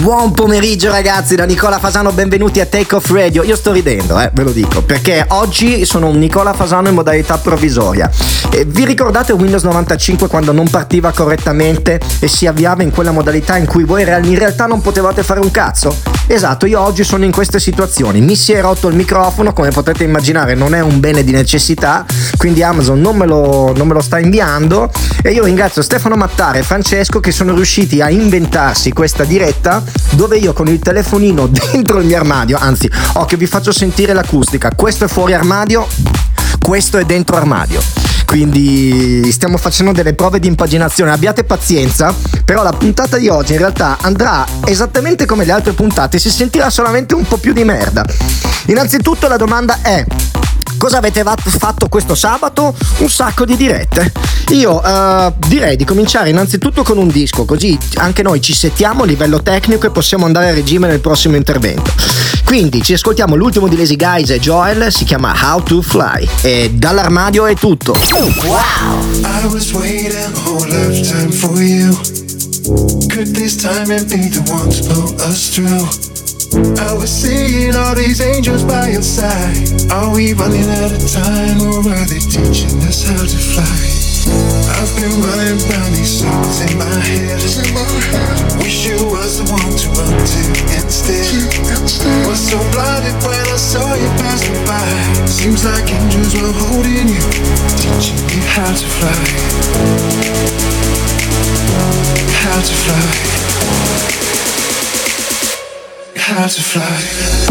Buon pomeriggio ragazzi da Nicola Fasano, benvenuti a Take Off Radio. Io sto ridendo, eh, ve lo dico, perché oggi sono un Nicola Fasano in modalità provvisoria. E vi ricordate Windows 95 quando non partiva correttamente e si avviava in quella modalità in cui voi in realtà non potevate fare un cazzo? Esatto, io oggi sono in queste situazioni. Mi si è rotto il microfono, come potete immaginare non è un bene di necessità, quindi Amazon non me lo, non me lo sta inviando e io ringrazio Stefano Mattare e Francesco che sono riusciti a inventarsi questa diretta dove io con il telefonino dentro il mio armadio, anzi, occhio, vi faccio sentire l'acustica. Questo è fuori armadio, questo è dentro armadio. Quindi stiamo facendo delle prove di impaginazione. Abbiate pazienza, però la puntata di oggi in realtà andrà esattamente come le altre puntate, si sentirà solamente un po' più di merda. Innanzitutto la domanda è Cosa avete fatto questo sabato? Un sacco di dirette. Io uh, direi di cominciare innanzitutto con un disco, così anche noi ci settiamo a livello tecnico e possiamo andare a regime nel prossimo intervento. Quindi ci ascoltiamo l'ultimo di Lazy Guys e Joel, si chiama How to Fly. E dall'armadio è tutto. Wow! Could this time be the one to pull us through? I was seeing all these angels by your side. Are we running out of time or are they teaching us how to fly? I've been running round these circles in my head. Wish you was the one to run to instead. Was so blinded when I saw you passing by. Seems like angels were holding you, teaching you how to fly. How to fly.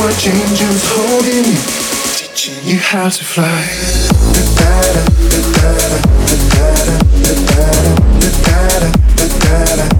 what changes holding you, teaching you how to fly. da-da, da-da-da, da-da-da, da-da-da, da-da-da.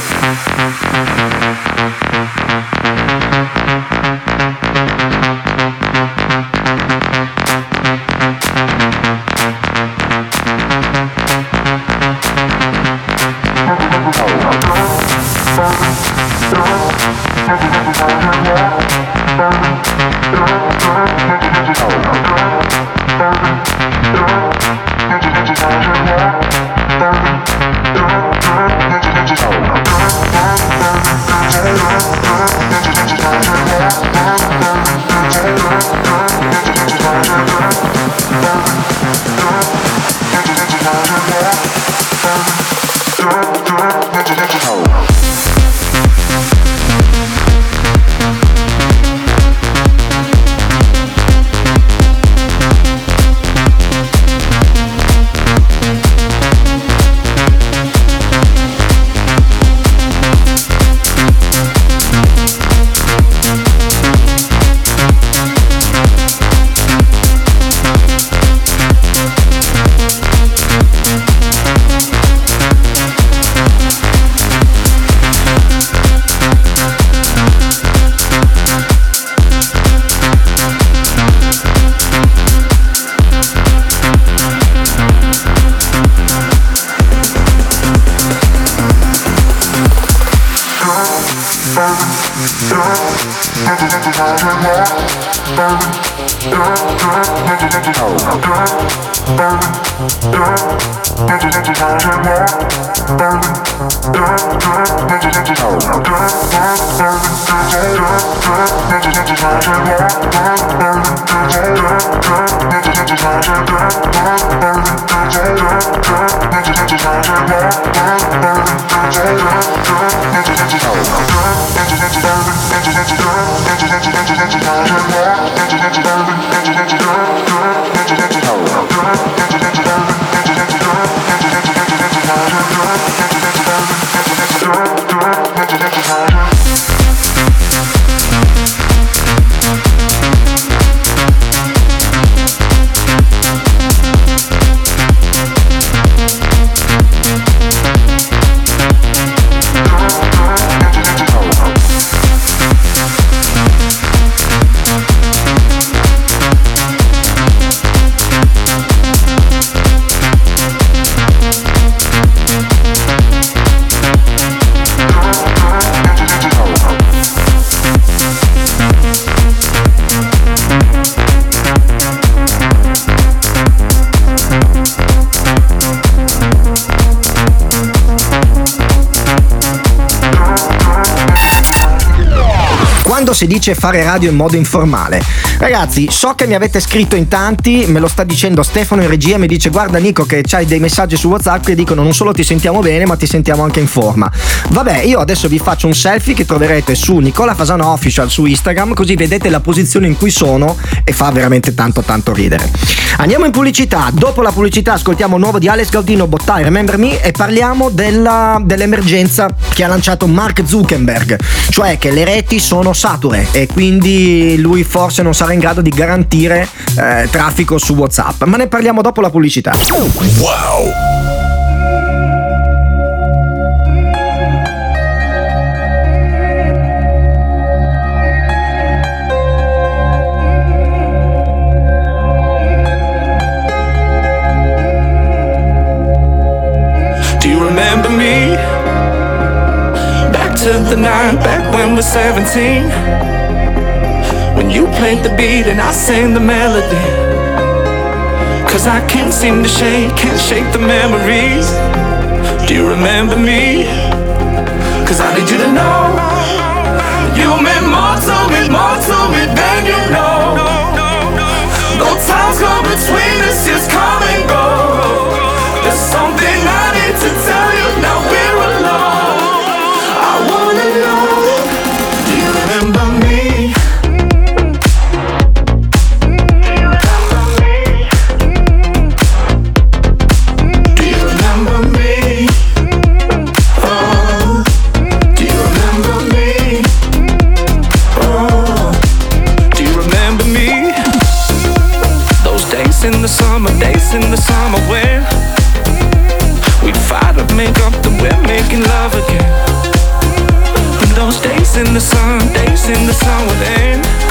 Quando si dice fare radio in modo informale. Ragazzi, so che mi avete scritto in tanti, me lo sta dicendo Stefano in regia, mi dice guarda Nico che c'hai dei messaggi su WhatsApp che dicono non solo ti sentiamo bene ma ti sentiamo anche in forma. Vabbè, io adesso vi faccio un selfie che troverete su Nicola Fasano Official su Instagram così vedete la posizione in cui sono e fa veramente tanto tanto ridere. Andiamo in pubblicità, dopo la pubblicità ascoltiamo il nuovo di Alex Gaudino Bottai Remember Me e parliamo della, dell'emergenza che ha lanciato Mark Zuckerberg, cioè che le reti sono sature e quindi lui forse non sarà in grado di garantire eh, traffico su WhatsApp. Ma ne parliamo dopo la pubblicità. Wow. When 17. When you played the beat and I sang the melody. Cause I can't seem to shake, can't shake the memories. Do you remember me? Cause I need you to know. You meant more to me, more to me than you know. Though times go between us, just come and go. There's something I I'm aware. We fight to make up then we're making love again. And Those days in the sun, days in the sun will end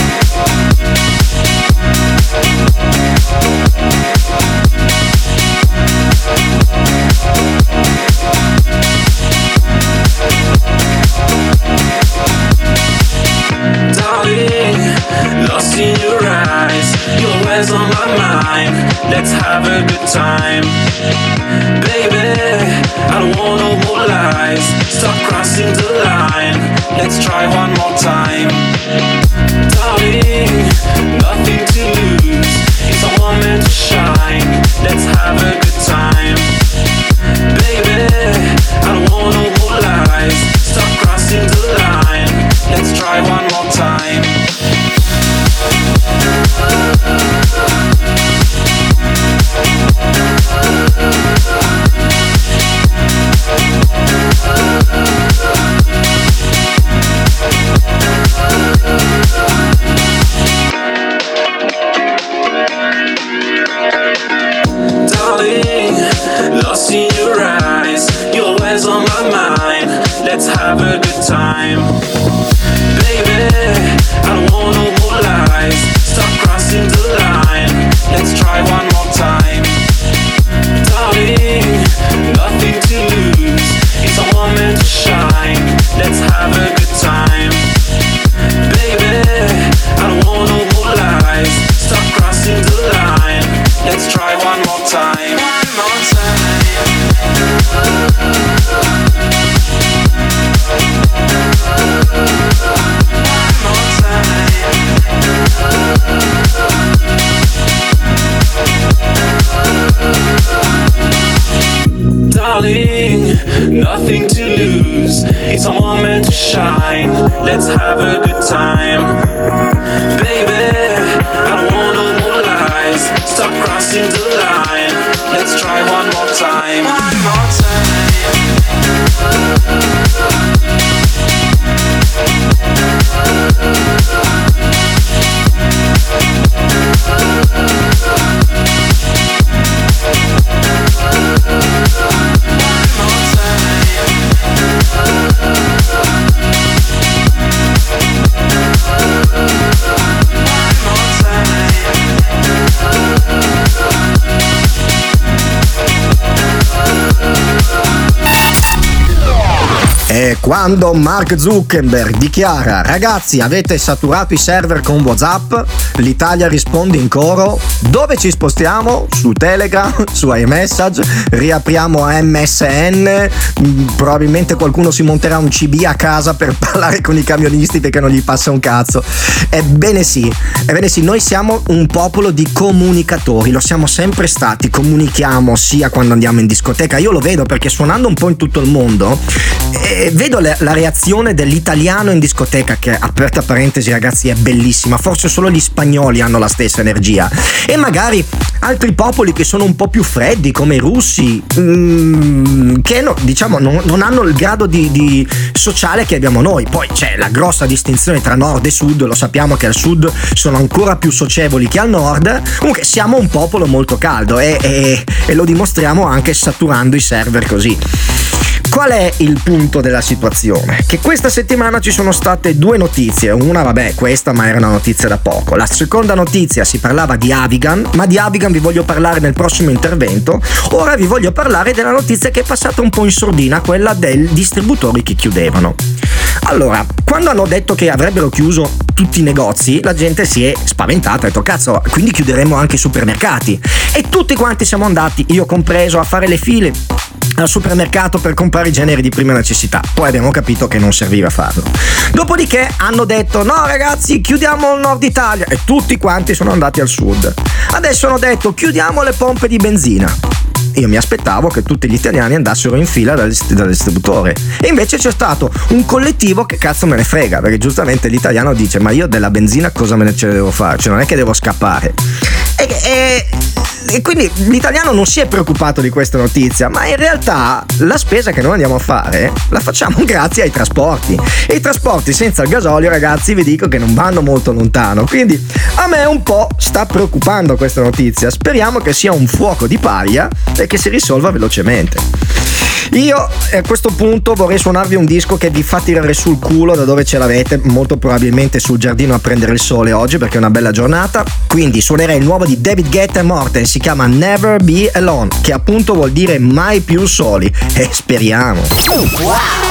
Quando Mark Zuckerberg dichiara ragazzi avete saturato i server con Whatsapp, l'Italia risponde in coro dove ci spostiamo? Su Telegram, su iMessage, riapriamo MSN, mm, probabilmente qualcuno si monterà un CB a casa per parlare con i camionisti perché non gli passa un cazzo. Ebbene sì, ebbene sì, noi siamo un popolo di comunicatori, lo siamo sempre stati, comunichiamo sia quando andiamo in discoteca, io lo vedo perché suonando un po' in tutto il mondo, eh, vedo la, reazione dell'italiano in discoteca che, aperta parentesi ragazzi, è bellissima, forse solo gli spagnoli hanno la stessa energia. E magari altri popoli che sono un po' più freddi come i russi, mm, che no, diciamo non, non, hanno il grado di, di sociale che abbiamo noi, poi c'è la grossa distinzione tra nord e sud, lo sappiamo che al sud sono ancora più socievoli che al nord, comunque siamo un popolo molto caldo e, e, e lo dimostriamo anche saturando i server così. Qual è il punto della situazione? Che questa settimana ci sono state due notizie. Una, vabbè, questa, ma era una notizia da poco. La seconda notizia si parlava di Avigan, ma di Avigan vi voglio parlare nel prossimo intervento. Ora vi voglio parlare della notizia che è passata un po' in sordina, quella dei distributori che chiudevano. Allora, quando hanno detto che avrebbero chiuso tutti i negozi, la gente si è spaventata, ha detto cazzo, quindi chiuderemo anche i supermercati. E tutti quanti siamo andati, io compreso, a fare le file al supermercato per comprare i generi di prima necessità. Poi abbiamo capito che non serviva farlo. Dopodiché hanno detto: no, ragazzi, chiudiamo il nord Italia. E tutti quanti sono andati al sud. Adesso hanno detto: chiudiamo le pompe di benzina. Io mi aspettavo che tutti gli italiani andassero in fila dal, dal distributore. E invece c'è stato un collettivo che cazzo me ne frega, perché giustamente l'italiano dice: Ma io della benzina cosa me ne ce devo fare? Cioè, non è che devo scappare. E, e, e quindi l'italiano non si è preoccupato di questa notizia, ma in realtà la spesa che noi andiamo a fare la facciamo grazie ai trasporti. E i trasporti senza il gasolio, ragazzi, vi dico che non vanno molto lontano. Quindi a me un po' sta preoccupando questa notizia. Speriamo che sia un fuoco di paglia e che si risolva velocemente. Io a questo punto vorrei suonarvi un disco che vi fa tirare sul culo da dove ce l'avete, molto probabilmente sul giardino a prendere il sole oggi perché è una bella giornata. Quindi suonerei il nuovo di David Guetta e Morten, si chiama Never Be Alone, che appunto vuol dire mai più soli. E speriamo. Wow!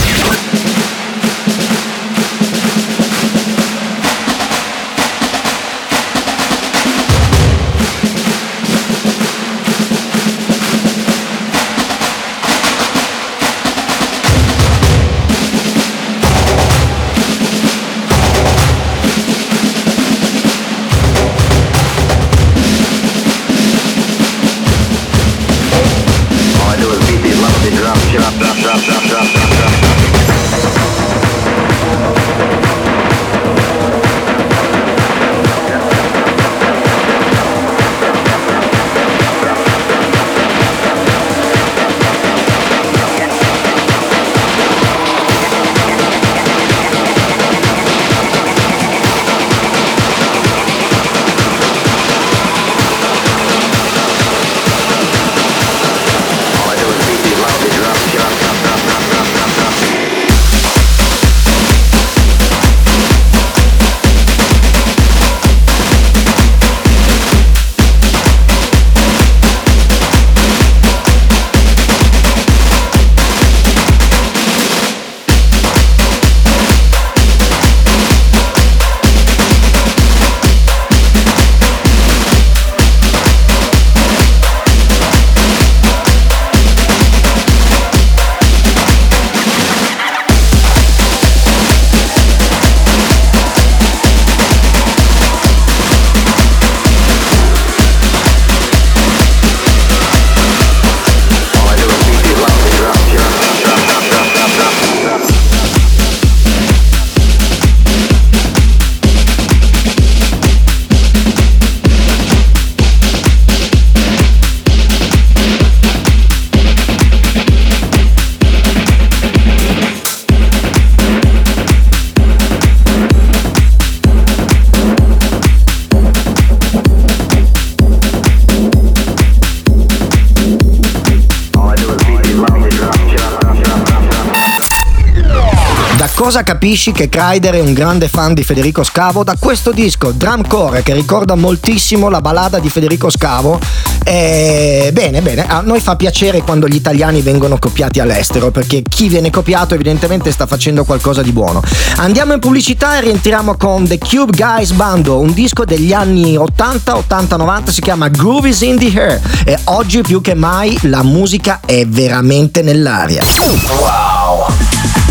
Cosa capisci che Kryder è un grande fan di Federico Scavo? Da questo disco Drumcore che ricorda moltissimo la ballata di Federico Scavo. E bene, bene, a noi fa piacere quando gli italiani vengono copiati all'estero perché chi viene copiato evidentemente sta facendo qualcosa di buono. Andiamo in pubblicità e rientriamo con The Cube Guys Bando, un disco degli anni 80, 80, 90, si chiama Groove is in the Air e oggi più che mai la musica è veramente nell'aria. Wow!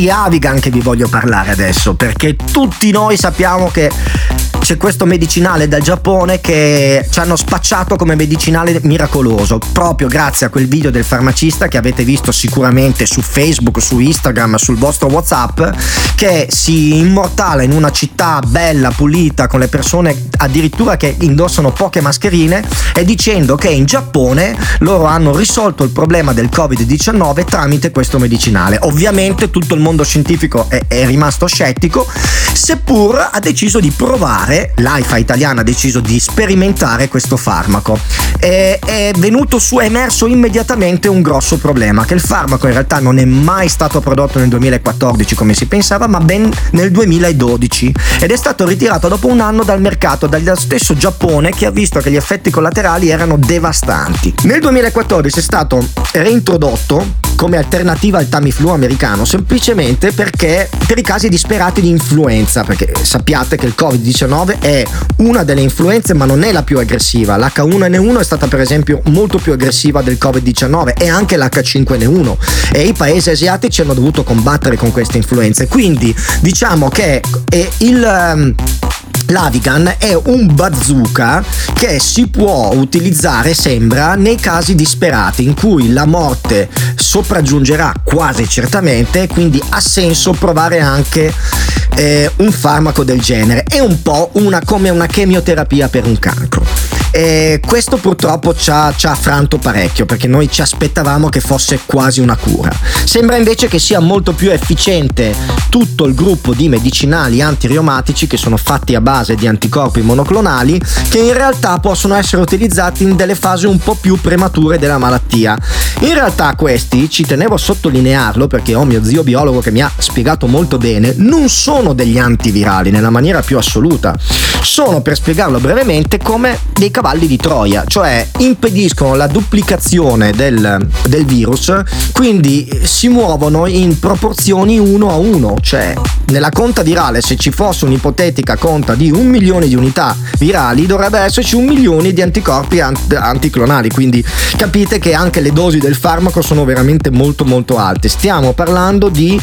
Di Avigan che vi voglio parlare adesso, perché tutti noi sappiamo che c'è questo medicinale dal Giappone che ci hanno spacciato come medicinale miracoloso, proprio grazie a quel video del farmacista che avete visto sicuramente su Facebook, su Instagram, sul vostro WhatsApp, che si immortala in una città bella, pulita, con le persone addirittura che indossano poche mascherine e dicendo che in Giappone loro hanno risolto il problema del Covid-19 tramite questo medicinale. Ovviamente tutto il mondo scientifico è, è rimasto scettico, seppur ha deciso di provare, l'AIFA italiana ha deciso di sperimentare questo farmaco. E, è venuto su, è emerso immediatamente un grosso problema, che il farmaco in realtà non è mai stato prodotto nel 2014 come si pensava, ma ben nel 2012 ed è stato ritirato dopo un anno dal mercato dallo stesso Giappone che ha visto che gli effetti collaterali erano devastanti. Nel 2014 è stato reintrodotto come alternativa al Tamiflu americano, semplicemente perché per i casi disperati di influenza, perché sappiate che il Covid-19 è una delle influenze ma non è la più aggressiva. L'H1N1 è stata per esempio molto più aggressiva del Covid-19 e anche l'H5N1 e i paesi asiatici hanno dovuto combattere con queste influenze. Quindi diciamo che è il... ehm, L'Avigan è un bazooka che si può utilizzare, sembra, nei casi disperati in cui la morte sopraggiungerà quasi certamente, quindi ha senso provare anche eh, un farmaco del genere. È un po' una, come una chemioterapia per un cancro. E questo purtroppo ci ha, ci ha affranto parecchio perché noi ci aspettavamo che fosse quasi una cura. Sembra invece che sia molto più efficiente tutto il gruppo di medicinali antireumatici che sono fatti a base di anticorpi monoclonali che in realtà possono essere utilizzati in delle fasi un po' più premature della malattia. In realtà questi, ci tenevo a sottolinearlo perché ho mio zio biologo che mi ha spiegato molto bene, non sono degli antivirali nella maniera più assoluta. Sono, per spiegarlo brevemente, come dei cavalli di Troia, cioè impediscono la duplicazione del, del virus, quindi si muovono in proporzioni 1 a 1, cioè nella conta virale se ci fosse un'ipotetica conta di un milione di unità virali dovrebbe esserci un milione di anticorpi ant- anticlonali, quindi capite che anche le dosi del farmaco sono veramente molto molto alte. Stiamo parlando di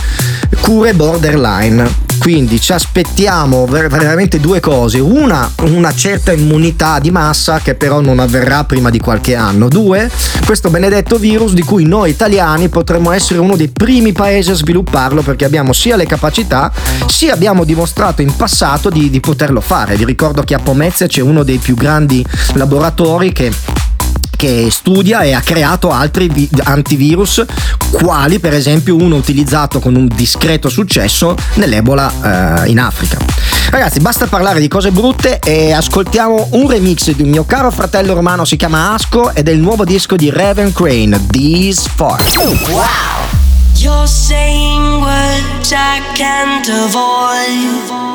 cure borderline. Quindi ci aspettiamo ver- veramente due cose. Una, una certa immunità di massa che però non avverrà prima di qualche anno. Due, questo benedetto virus di cui noi italiani potremmo essere uno dei primi paesi a svilupparlo perché abbiamo sia le capacità sia abbiamo dimostrato in passato di, di poterlo fare. Vi ricordo che a Pomezia c'è uno dei più grandi laboratori che che studia e ha creato altri vi- antivirus, quali per esempio uno utilizzato con un discreto successo nell'Ebola eh, in Africa. Ragazzi, basta parlare di cose brutte e ascoltiamo un remix di un mio caro fratello romano, si chiama Asco ed è il nuovo disco di Raven Crane, These Far. Wow! You're saying words I can't avoid.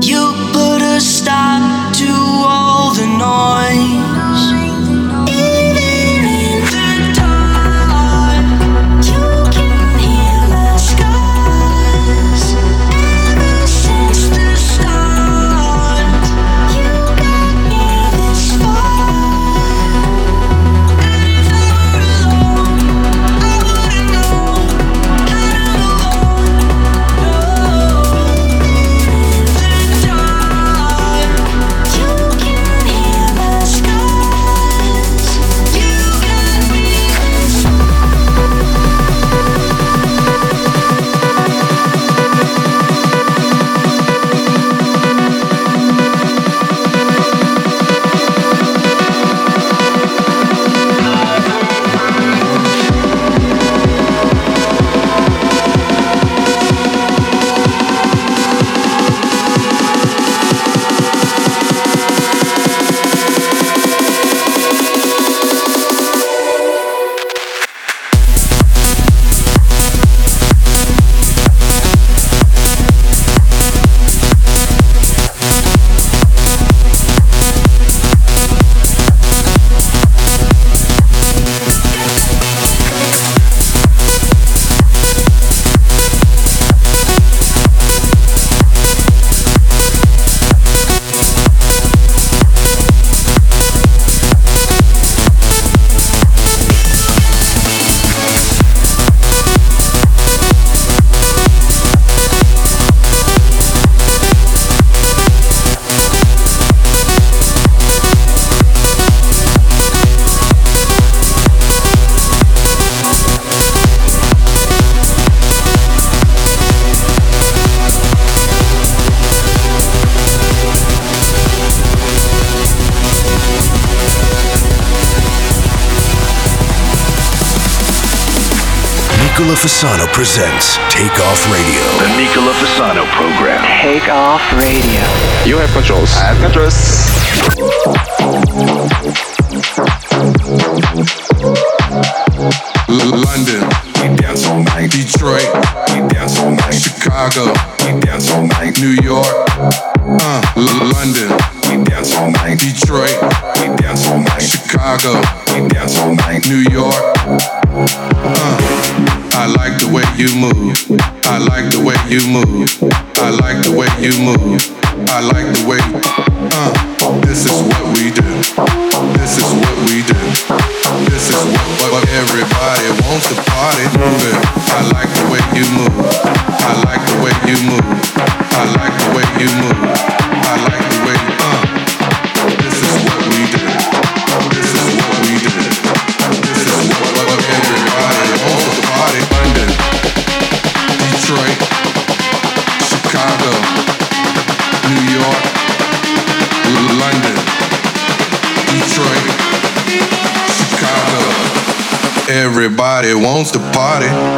You put a stop the noise. Presents Take Off Radio. The Nicola Fasano program. Take off radio. You have controls. I have controls. London, we dance all night. Detroit, we dance all night. Chicago, we dance all night. New York, uh, London, we dance all night. Detroit, we dance all night. Chicago, we dance all night. New York, uh, I like the way you move. I like the way you move. I like the way you move. I like the way, uh, this is what we do. This is what we do. This is what, what everybody wants to party. Move wants to party.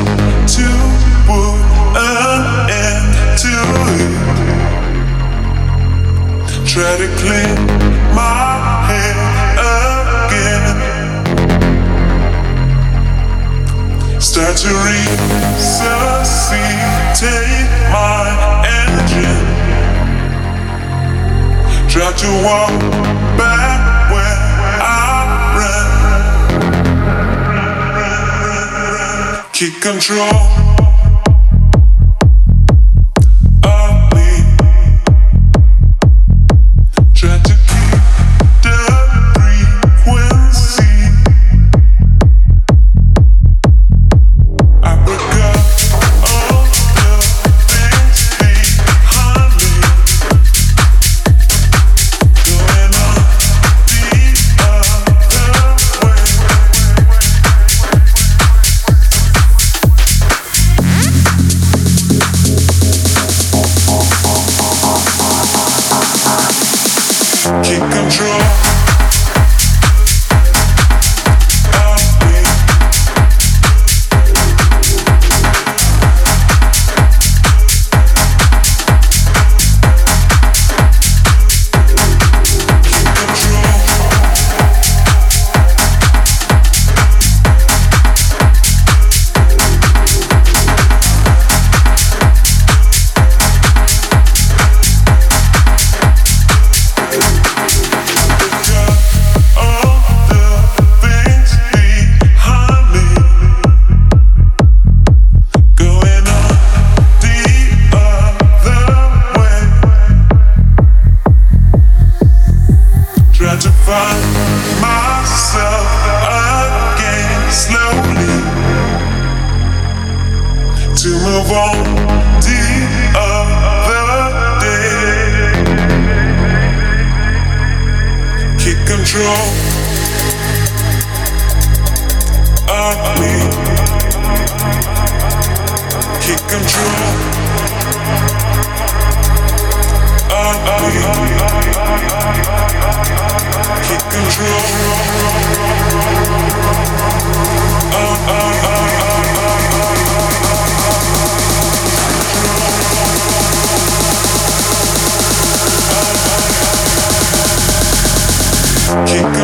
Try to clean my head again. Start to resuscitate my engine. Try to walk back where I ran. Keep control.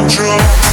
Control.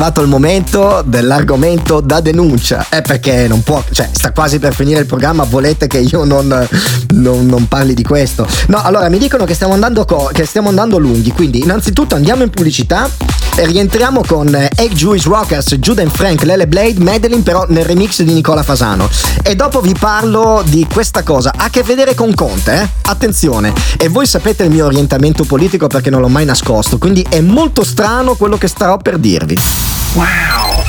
Arrivato il momento dell'argomento da denuncia. È perché non può, cioè, sta quasi per finire il programma. Volete che io non, non- non parli di questo? No, allora mi dicono che stiamo andando, co- che stiamo andando lunghi. Quindi, innanzitutto andiamo in pubblicità e rientriamo con eh, Egg Juice Rockers, Judah and Frank, Lele Blade, Madeline, però nel remix di Nicola Fasano. E dopo vi parlo di questa cosa. Ha a che vedere con Conte, eh? Attenzione. E voi sapete il mio orientamento politico perché non l'ho mai nascosto. Quindi è molto strano quello che starò per dirvi. Wow.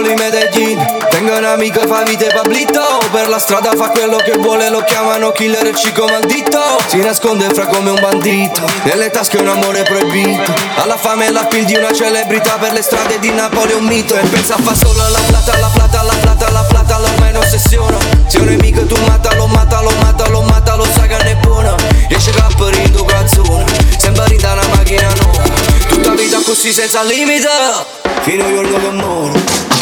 Napoli, Medellin Tengo un amico fa vite Pablito. Per la strada fa quello che vuole Lo chiamano killer e cico maldito. Si nasconde fra come un bandito. Nelle tasche un amore proibito. Alla fame e la pill di una celebrità Per le strade di Napoli è un mito. E pensa fa solo alla plata, la plata, la plata, la plata L'ormai non ossessiona. Se un nemico tu mata, lo mata, lo mata, lo mata Lo sa che non è buona Riesce a in tu canzone Sembra da una macchina nuova. Tutta vita così senza limite. Fino al giorno che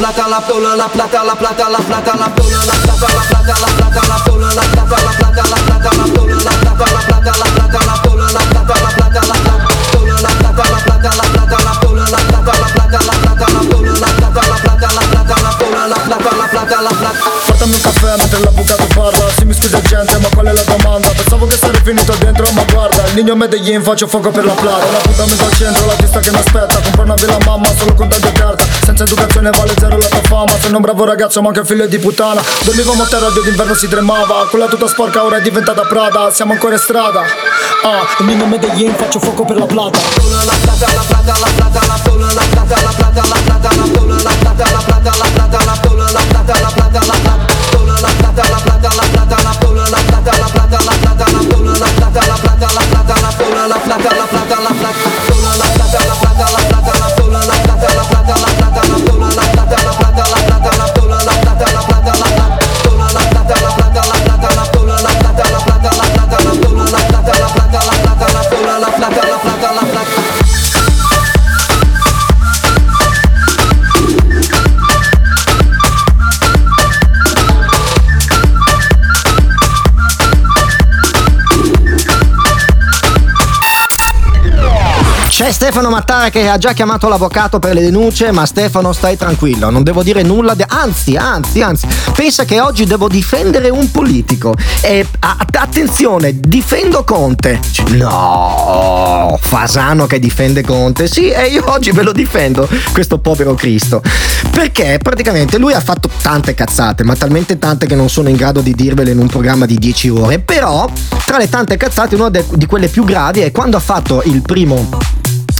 plata, la tola, la plata, la plata, la plata, la tola, la plata, la plata, la plata, la tola, la plata, la plata, la plata, la tola, la plata, la plata, la plata, la tola, la plata, la plata, la plata, tola, la plata, la plata, la plata, la tola, la plata, la plata, la plata, la tola, la plata, la plata, la plata, la tola, la plata, la plata, la plata. Portami un caffè mentre l'avvocato parla Sì mi scusa gente ma qual è la domanda Pensavo che sarei finito dentro ma guarda Il Nino Medellin faccio fuoco per la plata. L'appuntamento al centro, la pista che mi aspetta. Compro una villa mamma solo con taglio carta. Senza educazione vale zero la tua fama. Sei un bravo ragazzo ma anche figlio di puttana. Dormivamo a terra, Dio d'inverno si tremava. Quella tutta sporca ora è diventata Prada. Siamo ancora in strada. Ah, il Nino Medellin faccio fuoco per la plata. La plata, la plata, la plata, la tola, la plata, la plata, la plata, la tola, la plata, la plata, la plata, la Stefano Mattara che ha già chiamato l'avvocato per le denunce, ma Stefano stai tranquillo, non devo dire nulla, de- anzi, anzi, anzi, pensa che oggi devo difendere un politico. E a- attenzione, difendo Conte. No, Fasano che difende Conte, sì, e io oggi ve lo difendo, questo povero Cristo. Perché praticamente lui ha fatto tante cazzate, ma talmente tante che non sono in grado di dirvele in un programma di 10 ore. Però, tra le tante cazzate, una de- di quelle più gravi è quando ha fatto il primo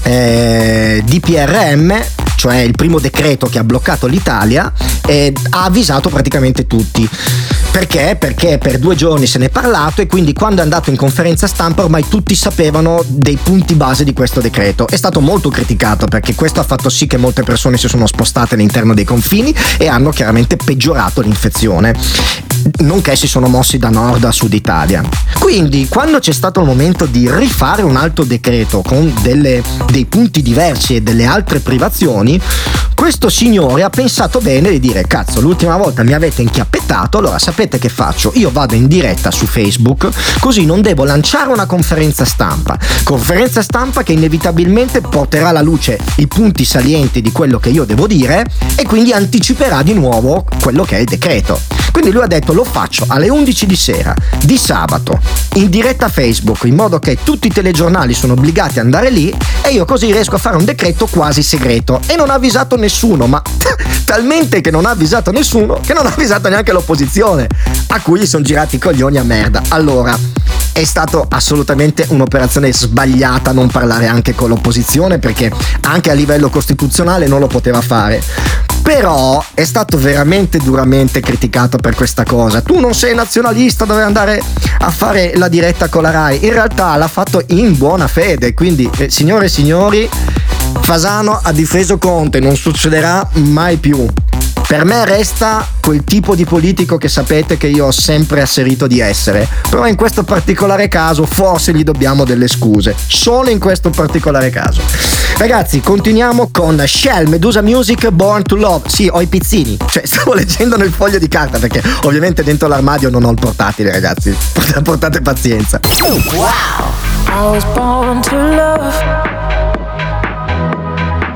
eh, DPRM, cioè il primo decreto che ha bloccato l'Italia, eh, ha avvisato praticamente tutti. Perché? Perché per due giorni se ne è parlato e quindi quando è andato in conferenza stampa ormai tutti sapevano dei punti base di questo decreto. È stato molto criticato perché questo ha fatto sì che molte persone si sono spostate all'interno dei confini e hanno chiaramente peggiorato l'infezione. Nonché si sono mossi da nord a sud Italia. Quindi, quando c'è stato il momento di rifare un altro decreto con delle- dei punti diversi e delle altre privazioni, questo signore ha pensato bene di dire: Cazzo, l'ultima volta mi avete inchiappettato, allora sapete che faccio? Io vado in diretta su Facebook, così non devo lanciare una conferenza stampa. Conferenza stampa che inevitabilmente porterà alla luce i punti salienti di quello che io devo dire e quindi anticiperà di nuovo quello che è il decreto. Quindi lui ha detto lo faccio alle 11 di sera di sabato in diretta Facebook in modo che tutti i telegiornali sono obbligati ad andare lì e io così riesco a fare un decreto quasi segreto e non ha avvisato nessuno, ma talmente che non ha avvisato nessuno che non ha avvisato neanche l'opposizione a cui gli sono girati i coglioni a merda. Allora, è stato assolutamente un'operazione sbagliata non parlare anche con l'opposizione perché anche a livello costituzionale non lo poteva fare. Però è stato veramente duramente criticato per questa cosa. Tu non sei nazionalista, dovevi andare a fare la diretta con la RAI. In realtà l'ha fatto in buona fede. Quindi, eh, signore e signori, Fasano ha difeso Conte, non succederà mai più. Per me resta quel tipo di politico che sapete che io ho sempre asserito di essere. Però in questo particolare caso forse gli dobbiamo delle scuse. Solo in questo particolare caso. Ragazzi, continuiamo con Shell Medusa Music Born to Love. Sì, ho i pizzini. Cioè, stavo leggendo nel foglio di carta perché ovviamente dentro l'armadio non ho il portatile, ragazzi. Portate pazienza. I was born to love,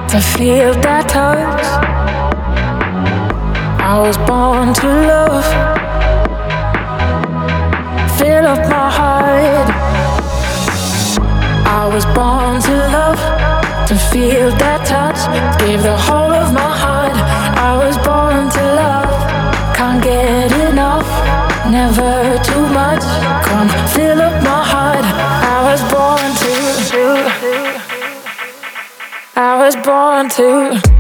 to feel that touch. I was born to love, fill up my heart. I was born to love, to feel that touch. Give the whole of my heart. I was born to love, can't get enough, never too much. Come fill up my heart. I was born to. I was born to.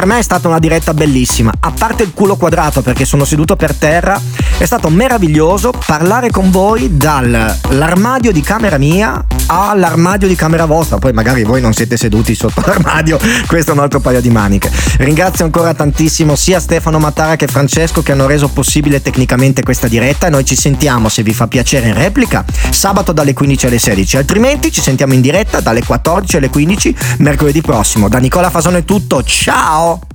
Per me è stata una diretta bellissima. A parte il culo quadrato perché sono seduto per terra, è stato meraviglioso parlare con voi dall'armadio di camera mia all'armadio di camera vostra. Poi magari voi non siete seduti sotto l'armadio, questo è un altro paio di maniche. Ringrazio ancora tantissimo sia Stefano Matara che Francesco che hanno reso possibile tecnicamente questa diretta e noi ci sentiamo se vi fa piacere in replica sabato dalle 15 alle 16, altrimenti ci sentiamo in diretta dalle 14 alle 15 mercoledì prossimo. Da Nicola Fasone è tutto, ciao!